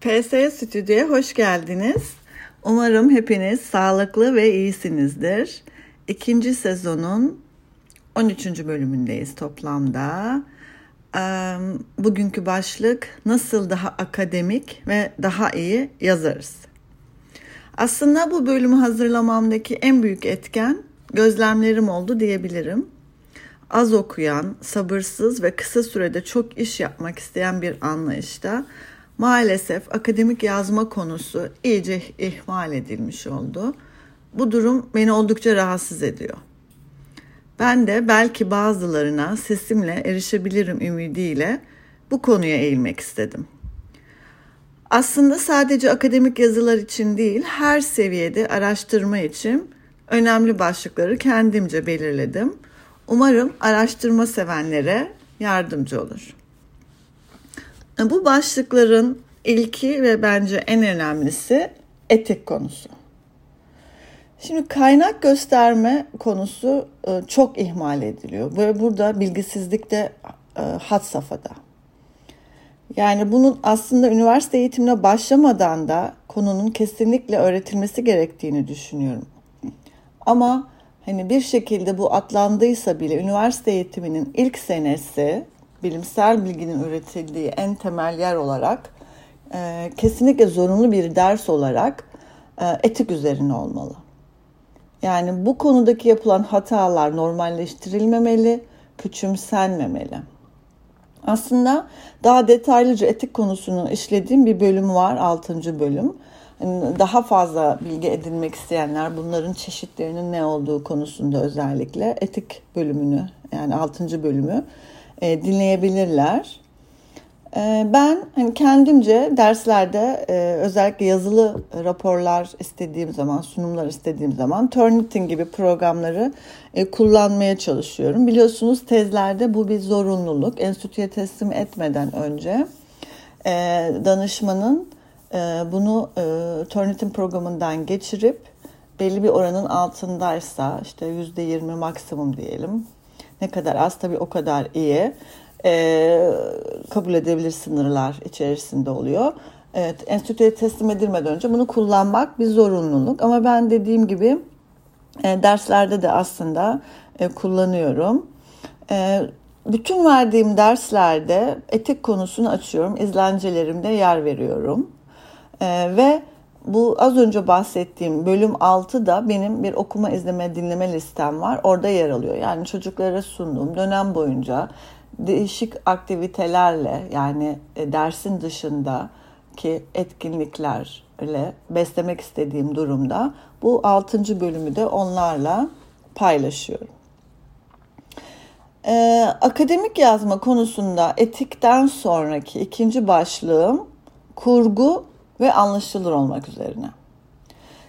PS Stüdyo'ya hoş geldiniz. Umarım hepiniz sağlıklı ve iyisinizdir. İkinci sezonun 13. bölümündeyiz toplamda. Bugünkü başlık nasıl daha akademik ve daha iyi yazarız. Aslında bu bölümü hazırlamamdaki en büyük etken gözlemlerim oldu diyebilirim. Az okuyan, sabırsız ve kısa sürede çok iş yapmak isteyen bir anlayışta maalesef akademik yazma konusu iyice ihmal edilmiş oldu. Bu durum beni oldukça rahatsız ediyor. Ben de belki bazılarına sesimle erişebilirim ümidiyle bu konuya eğilmek istedim. Aslında sadece akademik yazılar için değil, her seviyede araştırma için önemli başlıkları kendimce belirledim. Umarım araştırma sevenlere yardımcı olur. Bu başlıkların ilki ve bence en önemlisi etik konusu. Şimdi kaynak gösterme konusu e, çok ihmal ediliyor ve burada bilgisizlik de e, had safhada. Yani bunun aslında üniversite eğitimine başlamadan da konunun kesinlikle öğretilmesi gerektiğini düşünüyorum. Ama hani bir şekilde bu atlandıysa bile üniversite eğitiminin ilk senesi bilimsel bilginin üretildiği en temel yer olarak e, kesinlikle zorunlu bir ders olarak e, etik üzerine olmalı. Yani bu konudaki yapılan hatalar normalleştirilmemeli, küçümsenmemeli. Aslında daha detaylıca etik konusunu işlediğim bir bölüm var, 6. bölüm. Daha fazla bilgi edinmek isteyenler bunların çeşitlerinin ne olduğu konusunda özellikle etik bölümünü yani 6. bölümü e, dinleyebilirler. E, ben hani kendimce derslerde e, özellikle yazılı raporlar istediğim zaman, sunumlar istediğim zaman Turnitin gibi programları e, kullanmaya çalışıyorum. Biliyorsunuz tezlerde bu bir zorunluluk. Enstitüye teslim etmeden önce e, danışmanın e, bunu e, Turnitin programından geçirip belli bir oranın altındaysa işte yüzde yirmi maksimum diyelim ne kadar az tabii o kadar iyi. E, kabul edebilir sınırlar içerisinde oluyor. Evet, enstitüye teslim edilmeden önce bunu kullanmak bir zorunluluk. Ama ben dediğim gibi e, derslerde de aslında e, kullanıyorum. E, bütün verdiğim derslerde etik konusunu açıyorum. İzlencelerimde yer veriyorum. E, ve bu az önce bahsettiğim bölüm 6 da benim bir okuma, izleme, dinleme listem var. Orada yer alıyor. Yani çocuklara sunduğum dönem boyunca değişik aktivitelerle yani e, dersin dışında ki etkinliklerle beslemek istediğim durumda bu 6. bölümü de onlarla paylaşıyorum. Ee, akademik yazma konusunda etikten sonraki ikinci başlığım kurgu ve anlaşılır olmak üzerine.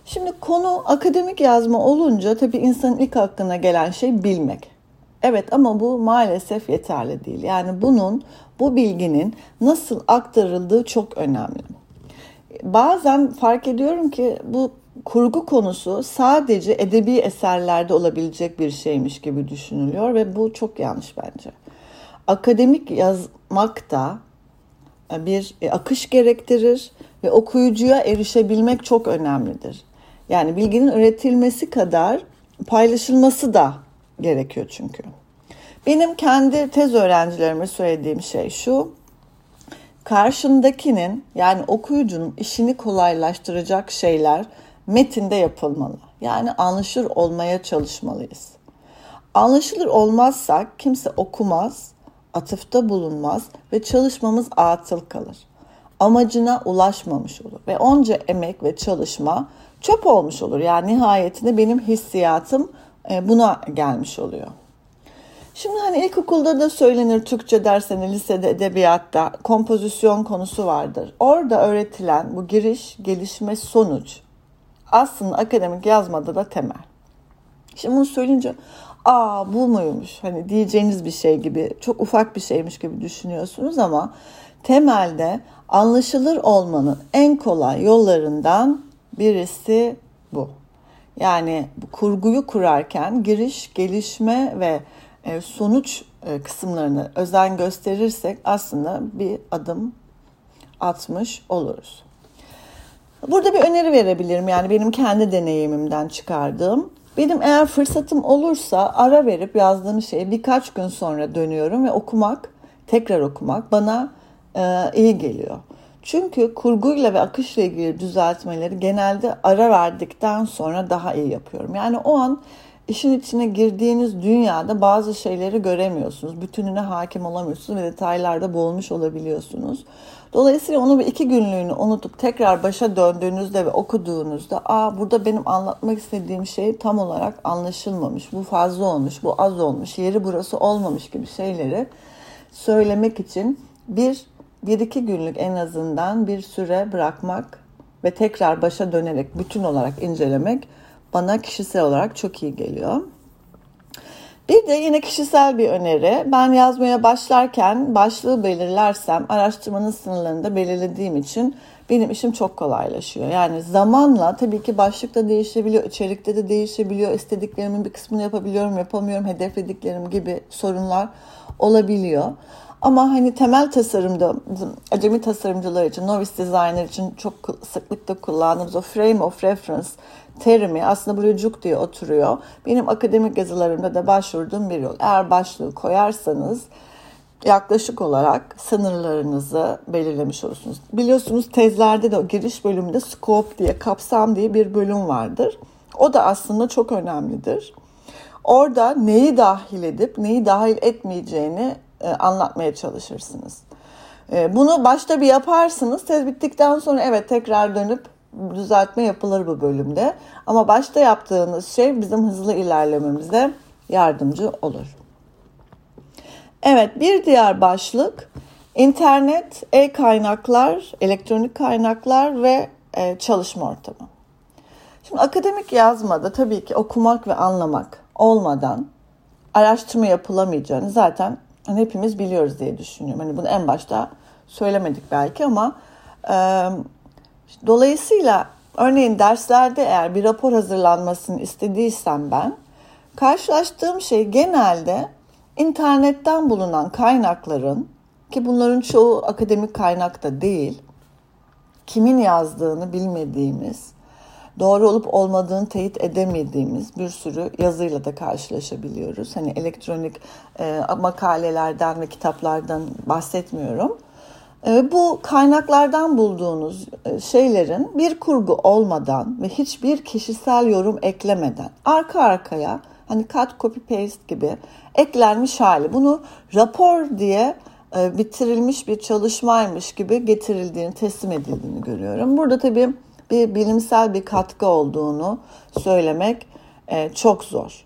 Şimdi konu akademik yazma olunca tabii insanın ilk aklına gelen şey bilmek. Evet ama bu maalesef yeterli değil. Yani bunun, bu bilginin nasıl aktarıldığı çok önemli. Bazen fark ediyorum ki bu kurgu konusu sadece edebi eserlerde olabilecek bir şeymiş gibi düşünülüyor ve bu çok yanlış bence. Akademik yazmak da bir akış gerektirir ve okuyucuya erişebilmek çok önemlidir. Yani bilginin üretilmesi kadar paylaşılması da gerekiyor çünkü. Benim kendi tez öğrencilerime söylediğim şey şu. Karşındakinin yani okuyucunun işini kolaylaştıracak şeyler metinde yapılmalı. Yani anlaşılır olmaya çalışmalıyız. Anlaşılır olmazsak kimse okumaz, atıfta bulunmaz ve çalışmamız atıl kalır amacına ulaşmamış olur ve onca emek ve çalışma çöp olmuş olur. Yani nihayetinde benim hissiyatım e, buna gelmiş oluyor. Şimdi hani ilkokulda da söylenir Türkçe derseni lisede edebiyatta kompozisyon konusu vardır. Orada öğretilen bu giriş, gelişme, sonuç aslında akademik yazmada da temel. Şimdi bunu söyleyince aa bu muymuş hani diyeceğiniz bir şey gibi çok ufak bir şeymiş gibi düşünüyorsunuz ama temelde anlaşılır olmanın en kolay yollarından birisi bu. Yani kurguyu kurarken giriş, gelişme ve e, sonuç e, kısımlarını özen gösterirsek aslında bir adım atmış oluruz. Burada bir öneri verebilirim yani benim kendi deneyimimden çıkardığım. Benim eğer fırsatım olursa ara verip yazdığım şeyi birkaç gün sonra dönüyorum ve okumak, tekrar okumak bana e, iyi geliyor. Çünkü kurguyla ve akışla ilgili düzeltmeleri genelde ara verdikten sonra daha iyi yapıyorum. Yani o an işin içine girdiğiniz dünyada bazı şeyleri göremiyorsunuz. Bütününe hakim olamıyorsunuz ve detaylarda boğulmuş olabiliyorsunuz. Dolayısıyla onu bir iki günlüğünü unutup tekrar başa döndüğünüzde ve okuduğunuzda aa burada benim anlatmak istediğim şey tam olarak anlaşılmamış, bu fazla olmuş, bu az olmuş, yeri burası olmamış gibi şeyleri söylemek için bir, bir iki günlük en azından bir süre bırakmak ve tekrar başa dönerek bütün olarak incelemek bana kişisel olarak çok iyi geliyor. Bir de yine kişisel bir öneri. Ben yazmaya başlarken başlığı belirlersem araştırmanın sınırlarını da belirlediğim için benim işim çok kolaylaşıyor. Yani zamanla tabii ki başlıkta değişebiliyor, içerikte de değişebiliyor. İstediklerimin bir kısmını yapabiliyorum, yapamıyorum, hedeflediklerim gibi sorunlar olabiliyor. Ama hani temel tasarımda acemi tasarımcılar için, novice designer için çok sıklıkla kullandığımız o frame of reference terimi aslında buraya cuk diye oturuyor. Benim akademik yazılarımda da başvurduğum bir yol. Eğer başlığı koyarsanız yaklaşık olarak sınırlarınızı belirlemiş olursunuz. Biliyorsunuz tezlerde de giriş bölümünde scope diye, kapsam diye bir bölüm vardır. O da aslında çok önemlidir. Orada neyi dahil edip neyi dahil etmeyeceğini e, anlatmaya çalışırsınız. E, bunu başta bir yaparsınız. Tez bittikten sonra evet tekrar dönüp düzeltme yapılır bu bölümde. Ama başta yaptığınız şey bizim hızlı ilerlememize yardımcı olur. Evet bir diğer başlık internet, e-kaynaklar, elektronik kaynaklar ve e, çalışma ortamı. Şimdi akademik yazmada tabii ki okumak ve anlamak olmadan araştırma yapılamayacağını zaten hani hepimiz biliyoruz diye düşünüyorum. Hani bunu en başta söylemedik belki ama e, dolayısıyla örneğin derslerde eğer bir rapor hazırlanmasını istediysem ben karşılaştığım şey genelde internetten bulunan kaynakların ki bunların çoğu akademik kaynakta değil, kimin yazdığını bilmediğimiz, doğru olup olmadığını teyit edemediğimiz bir sürü yazıyla da karşılaşabiliyoruz. Hani elektronik e, makalelerden ve kitaplardan bahsetmiyorum. E, bu kaynaklardan bulduğunuz e, şeylerin bir kurgu olmadan ve hiçbir kişisel yorum eklemeden arka arkaya hani cut copy paste gibi eklenmiş hali. Bunu rapor diye e, bitirilmiş bir çalışmaymış gibi getirildiğini, teslim edildiğini görüyorum. Burada tabii bir bilimsel bir katkı olduğunu söylemek e, çok zor.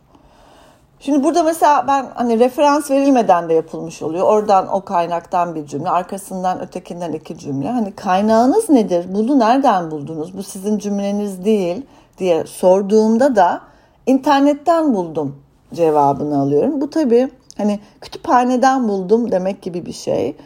Şimdi burada mesela ben hani referans verilmeden de yapılmış oluyor. Oradan o kaynaktan bir cümle, arkasından ötekinden iki cümle. Hani kaynağınız nedir? Bunu nereden buldunuz? Bu sizin cümleniz değil diye sorduğumda da internetten buldum cevabını alıyorum. Bu tabii hani kütüphaneden buldum demek gibi bir şey.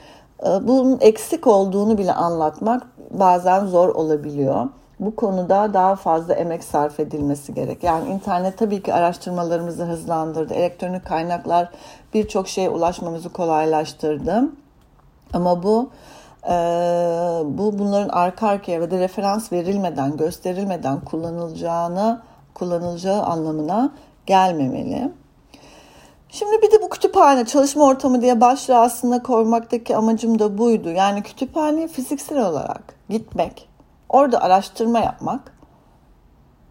Ee, bunun eksik olduğunu bile anlatmak bazen zor olabiliyor bu konuda daha fazla emek sarf edilmesi gerek. Yani internet tabii ki araştırmalarımızı hızlandırdı. Elektronik kaynaklar birçok şeye ulaşmamızı kolaylaştırdı. Ama bu e, bu bunların arka arkaya ve de referans verilmeden, gösterilmeden kullanılacağını kullanılacağı anlamına gelmemeli. Şimdi bir de bu kütüphane çalışma ortamı diye başlığı aslında koymaktaki amacım da buydu. Yani kütüphaneye fiziksel olarak gitmek, Orada araştırma yapmak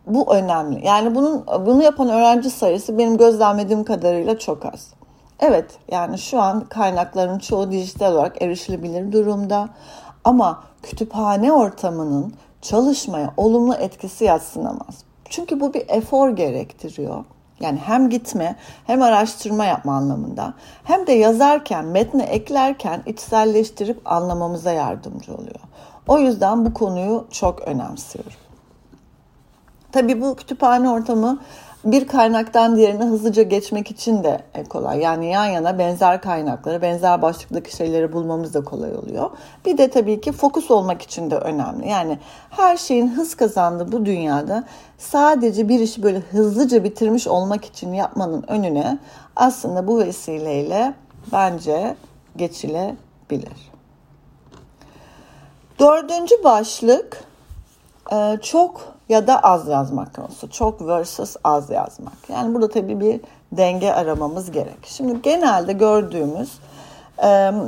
bu önemli. Yani bunun bunu yapan öğrenci sayısı benim gözlemlediğim kadarıyla çok az. Evet yani şu an kaynakların çoğu dijital olarak erişilebilir durumda. Ama kütüphane ortamının çalışmaya olumlu etkisi yatsınamaz. Çünkü bu bir efor gerektiriyor. Yani hem gitme hem araştırma yapma anlamında hem de yazarken, metne eklerken içselleştirip anlamamıza yardımcı oluyor. O yüzden bu konuyu çok önemsiyorum. Tabii bu kütüphane ortamı bir kaynaktan diğerine hızlıca geçmek için de kolay. Yani yan yana benzer kaynakları, benzer başlıktaki şeyleri bulmamız da kolay oluyor. Bir de tabii ki fokus olmak için de önemli. Yani her şeyin hız kazandığı bu dünyada sadece bir işi böyle hızlıca bitirmiş olmak için yapmanın önüne aslında bu vesileyle bence geçilebilir. Dördüncü başlık e, çok ya da az yazmak konusu. Çok versus az yazmak. Yani burada tabii bir denge aramamız gerek. Şimdi genelde gördüğümüz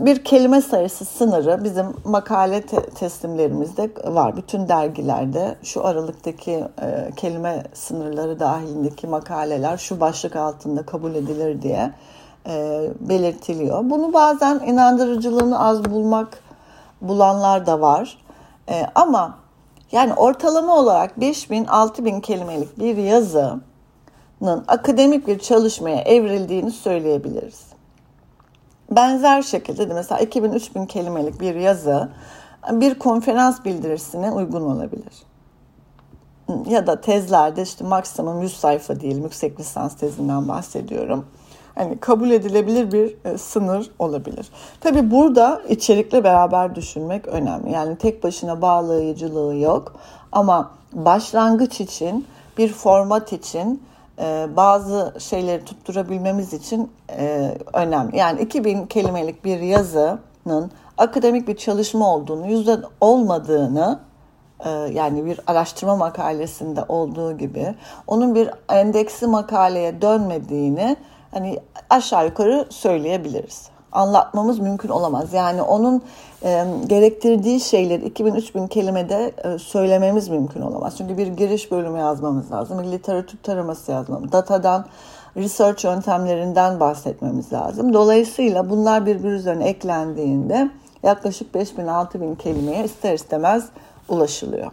bir kelime sayısı sınırı bizim makale te- teslimlerimizde var. Bütün dergilerde şu aralıktaki e, kelime sınırları dahilindeki makaleler şu başlık altında kabul edilir diye e, belirtiliyor. Bunu bazen inandırıcılığını az bulmak bulanlar da var. E, ama yani ortalama olarak 5000 6000 kelimelik bir yazının akademik bir çalışmaya evrildiğini söyleyebiliriz. Benzer şekilde de mesela 2000-3000 kelimelik bir yazı bir konferans bildirisine uygun olabilir. Ya da tezlerde işte maksimum 100 sayfa diyelim yüksek lisans tezinden bahsediyorum. Hani kabul edilebilir bir e, sınır olabilir. Tabi burada içerikle beraber düşünmek önemli. Yani tek başına bağlayıcılığı yok ama başlangıç için bir format için e, bazı şeyleri tutturabilmemiz için e, önemli. Yani 2000 kelimelik bir yazının akademik bir çalışma olduğunu, yüzde olmadığını e, yani bir araştırma makalesinde olduğu gibi onun bir endeksi makaleye dönmediğini hani aşağı yukarı söyleyebiliriz. Anlatmamız mümkün olamaz. Yani onun e, gerektirdiği şeyleri 2000-3000 kelimede e, söylememiz mümkün olamaz. Çünkü bir giriş bölümü yazmamız lazım. Literatür taraması yazmamız, datadan, research yöntemlerinden bahsetmemiz lazım. Dolayısıyla bunlar birbiri üzerine eklendiğinde yaklaşık 5000-6000 kelimeye ister istemez ulaşılıyor.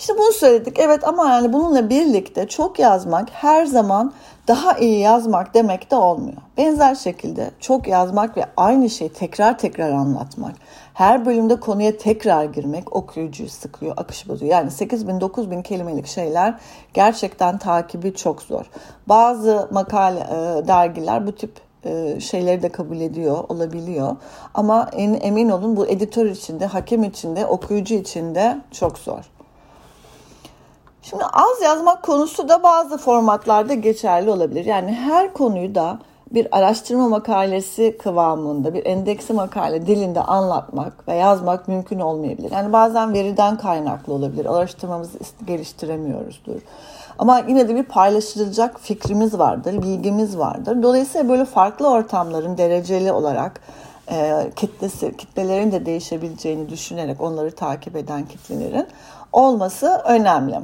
İşte bunu söyledik. Evet ama yani bununla birlikte çok yazmak her zaman daha iyi yazmak demek de olmuyor. Benzer şekilde çok yazmak ve aynı şeyi tekrar tekrar anlatmak, her bölümde konuya tekrar girmek okuyucuyu sıkıyor, akışı bozuyor. Yani 8 bin 9 bin kelimelik şeyler gerçekten takibi çok zor. Bazı makale e, dergiler bu tip e, şeyleri de kabul ediyor olabiliyor. Ama en, emin olun bu editör içinde, hakem içinde, okuyucu içinde çok zor. Şimdi az yazmak konusu da bazı formatlarda geçerli olabilir. Yani her konuyu da bir araştırma makalesi kıvamında, bir endeksi makale dilinde anlatmak ve yazmak mümkün olmayabilir. Yani bazen veriden kaynaklı olabilir. Araştırmamızı geliştiremiyoruzdur. Ama yine de bir paylaşılacak fikrimiz vardır, bilgimiz vardır. Dolayısıyla böyle farklı ortamların dereceli olarak e, kitlesi, kitlelerin de değişebileceğini düşünerek onları takip eden kitlelerin olması önemli.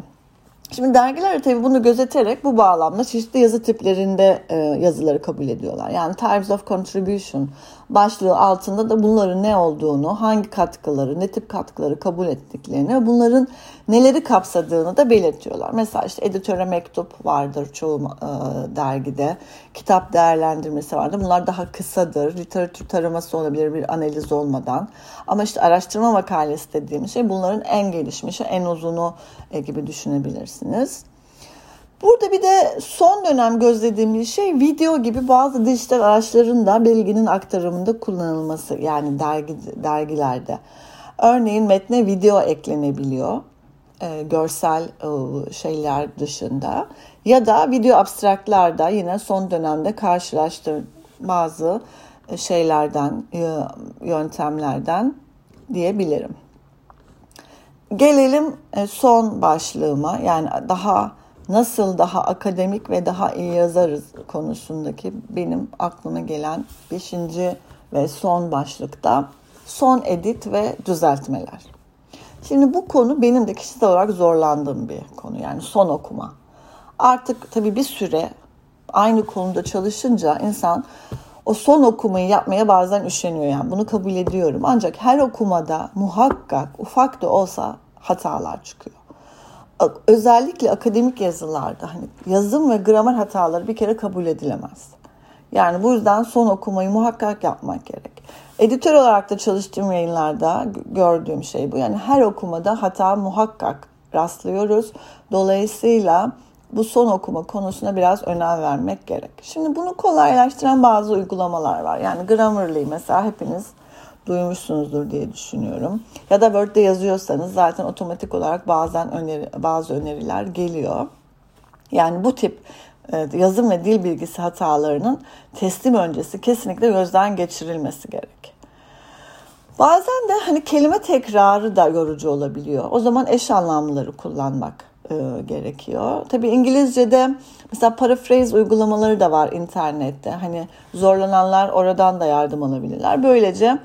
Şimdi dergiler tabii bunu gözeterek bu bağlamda çeşitli yazı tiplerinde e, yazıları kabul ediyorlar. Yani Types of Contribution başlığı altında da bunların ne olduğunu, hangi katkıları, ne tip katkıları kabul ettiklerini ve bunların neleri kapsadığını da belirtiyorlar. Mesela işte editöre mektup vardır çoğu e, dergide, kitap değerlendirmesi vardır. Bunlar daha kısadır, literatür taraması olabilir bir analiz olmadan. Ama işte araştırma makalesi dediğimiz şey bunların en gelişmişi, en uzunu e, gibi düşünebilirsiniz. Burada bir de son dönem gözlediğimiz şey video gibi bazı dijital araçların da bilginin aktarımında kullanılması yani dergi dergilerde. Örneğin metne video eklenebiliyor. E, görsel e, şeyler dışında ya da video abstraktlarda yine son dönemde karşılaştığım bazı e, şeylerden, e, yöntemlerden diyebilirim. Gelelim e, son başlığıma yani daha nasıl daha akademik ve daha iyi yazarız konusundaki benim aklıma gelen beşinci ve son başlıkta son edit ve düzeltmeler. Şimdi bu konu benim de kişisel olarak zorlandığım bir konu yani son okuma. Artık tabii bir süre aynı konuda çalışınca insan o son okumayı yapmaya bazen üşeniyor yani bunu kabul ediyorum. Ancak her okumada muhakkak ufak da olsa hatalar çıkıyor özellikle akademik yazılarda hani yazım ve gramer hataları bir kere kabul edilemez. Yani bu yüzden son okumayı muhakkak yapmak gerek. Editör olarak da çalıştığım yayınlarda gördüğüm şey bu. Yani her okumada hata muhakkak rastlıyoruz. Dolayısıyla bu son okuma konusuna biraz önem vermek gerek. Şimdi bunu kolaylaştıran bazı uygulamalar var. Yani Grammarly mesela hepiniz duymuşsunuzdur diye düşünüyorum. Ya da Word'de yazıyorsanız zaten otomatik olarak bazen öneri, bazı öneriler geliyor. Yani bu tip e, yazım ve dil bilgisi hatalarının teslim öncesi kesinlikle gözden geçirilmesi gerek. Bazen de hani kelime tekrarı da yorucu olabiliyor. O zaman eş anlamlıları kullanmak e, gerekiyor. Tabii İngilizce'de mesela paraphrase uygulamaları da var internette. Hani zorlananlar oradan da yardım alabilirler. Böylece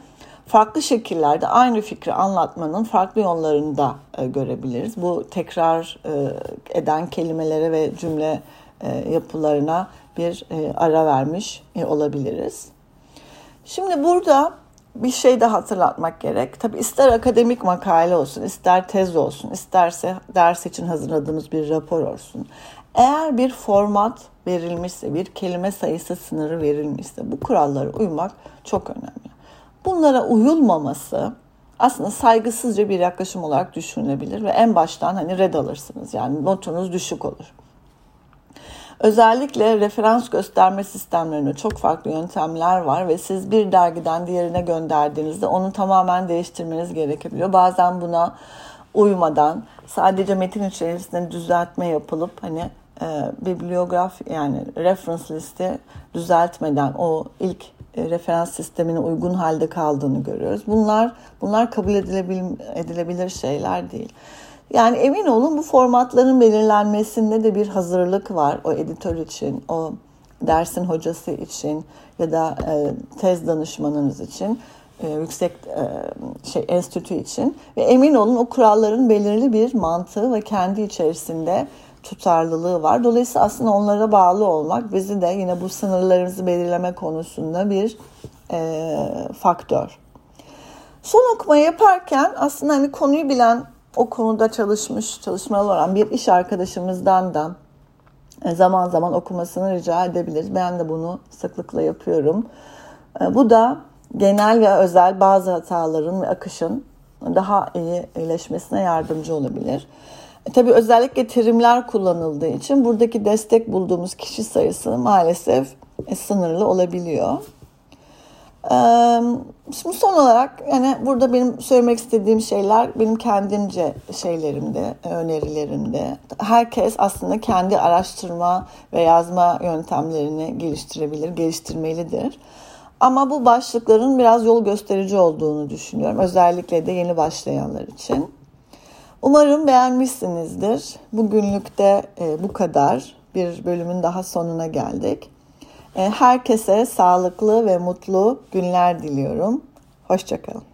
farklı şekillerde aynı fikri anlatmanın farklı yollarını da e, görebiliriz. Bu tekrar e, eden kelimelere ve cümle e, yapılarına bir e, ara vermiş e, olabiliriz. Şimdi burada bir şey de hatırlatmak gerek. Tabi ister akademik makale olsun, ister tez olsun, isterse ders için hazırladığımız bir rapor olsun. Eğer bir format verilmişse, bir kelime sayısı sınırı verilmişse bu kurallara uymak çok önemli. Bunlara uyulmaması aslında saygısızca bir yaklaşım olarak düşünülebilir ve en baştan hani red alırsınız. Yani notunuz düşük olur. Özellikle referans gösterme sistemlerinde çok farklı yöntemler var ve siz bir dergiden diğerine gönderdiğinizde onu tamamen değiştirmeniz gerekebiliyor. Bazen buna uymadan sadece metin içerisinde düzeltme yapılıp hani e, bibliograf yani reference listi düzeltmeden o ilk e, referans sistemine uygun halde kaldığını görüyoruz. Bunlar bunlar kabul edilebilir, edilebilir şeyler değil. Yani emin olun bu formatların belirlenmesinde de bir hazırlık var o editör için, o dersin hocası için ya da e, tez danışmanınız için, e, yüksek e, şey enstitü için ve emin olun o kuralların belirli bir mantığı ve kendi içerisinde tutarlılığı var. Dolayısıyla aslında onlara bağlı olmak bizi de yine bu sınırlarımızı belirleme konusunda bir e, faktör. Son okuma yaparken aslında hani konuyu bilen o konuda çalışmış, çalışmalı olan bir iş arkadaşımızdan da e, zaman zaman okumasını rica edebiliriz. Ben de bunu sıklıkla yapıyorum. E, bu da genel ve özel bazı hataların ve akışın daha iyi iyileşmesine yardımcı olabilir. E, tabii özellikle terimler kullanıldığı için buradaki destek bulduğumuz kişi sayısı maalesef sınırlı olabiliyor. Şimdi son olarak yani burada benim söylemek istediğim şeyler benim kendimce şeylerimde, önerilerimde. Herkes aslında kendi araştırma ve yazma yöntemlerini geliştirebilir, geliştirmelidir. Ama bu başlıkların biraz yol gösterici olduğunu düşünüyorum. Özellikle de yeni başlayanlar için. Umarım beğenmişsinizdir. Bugünlük de bu kadar. Bir bölümün daha sonuna geldik. E, herkese sağlıklı ve mutlu günler diliyorum. Hoşçakalın.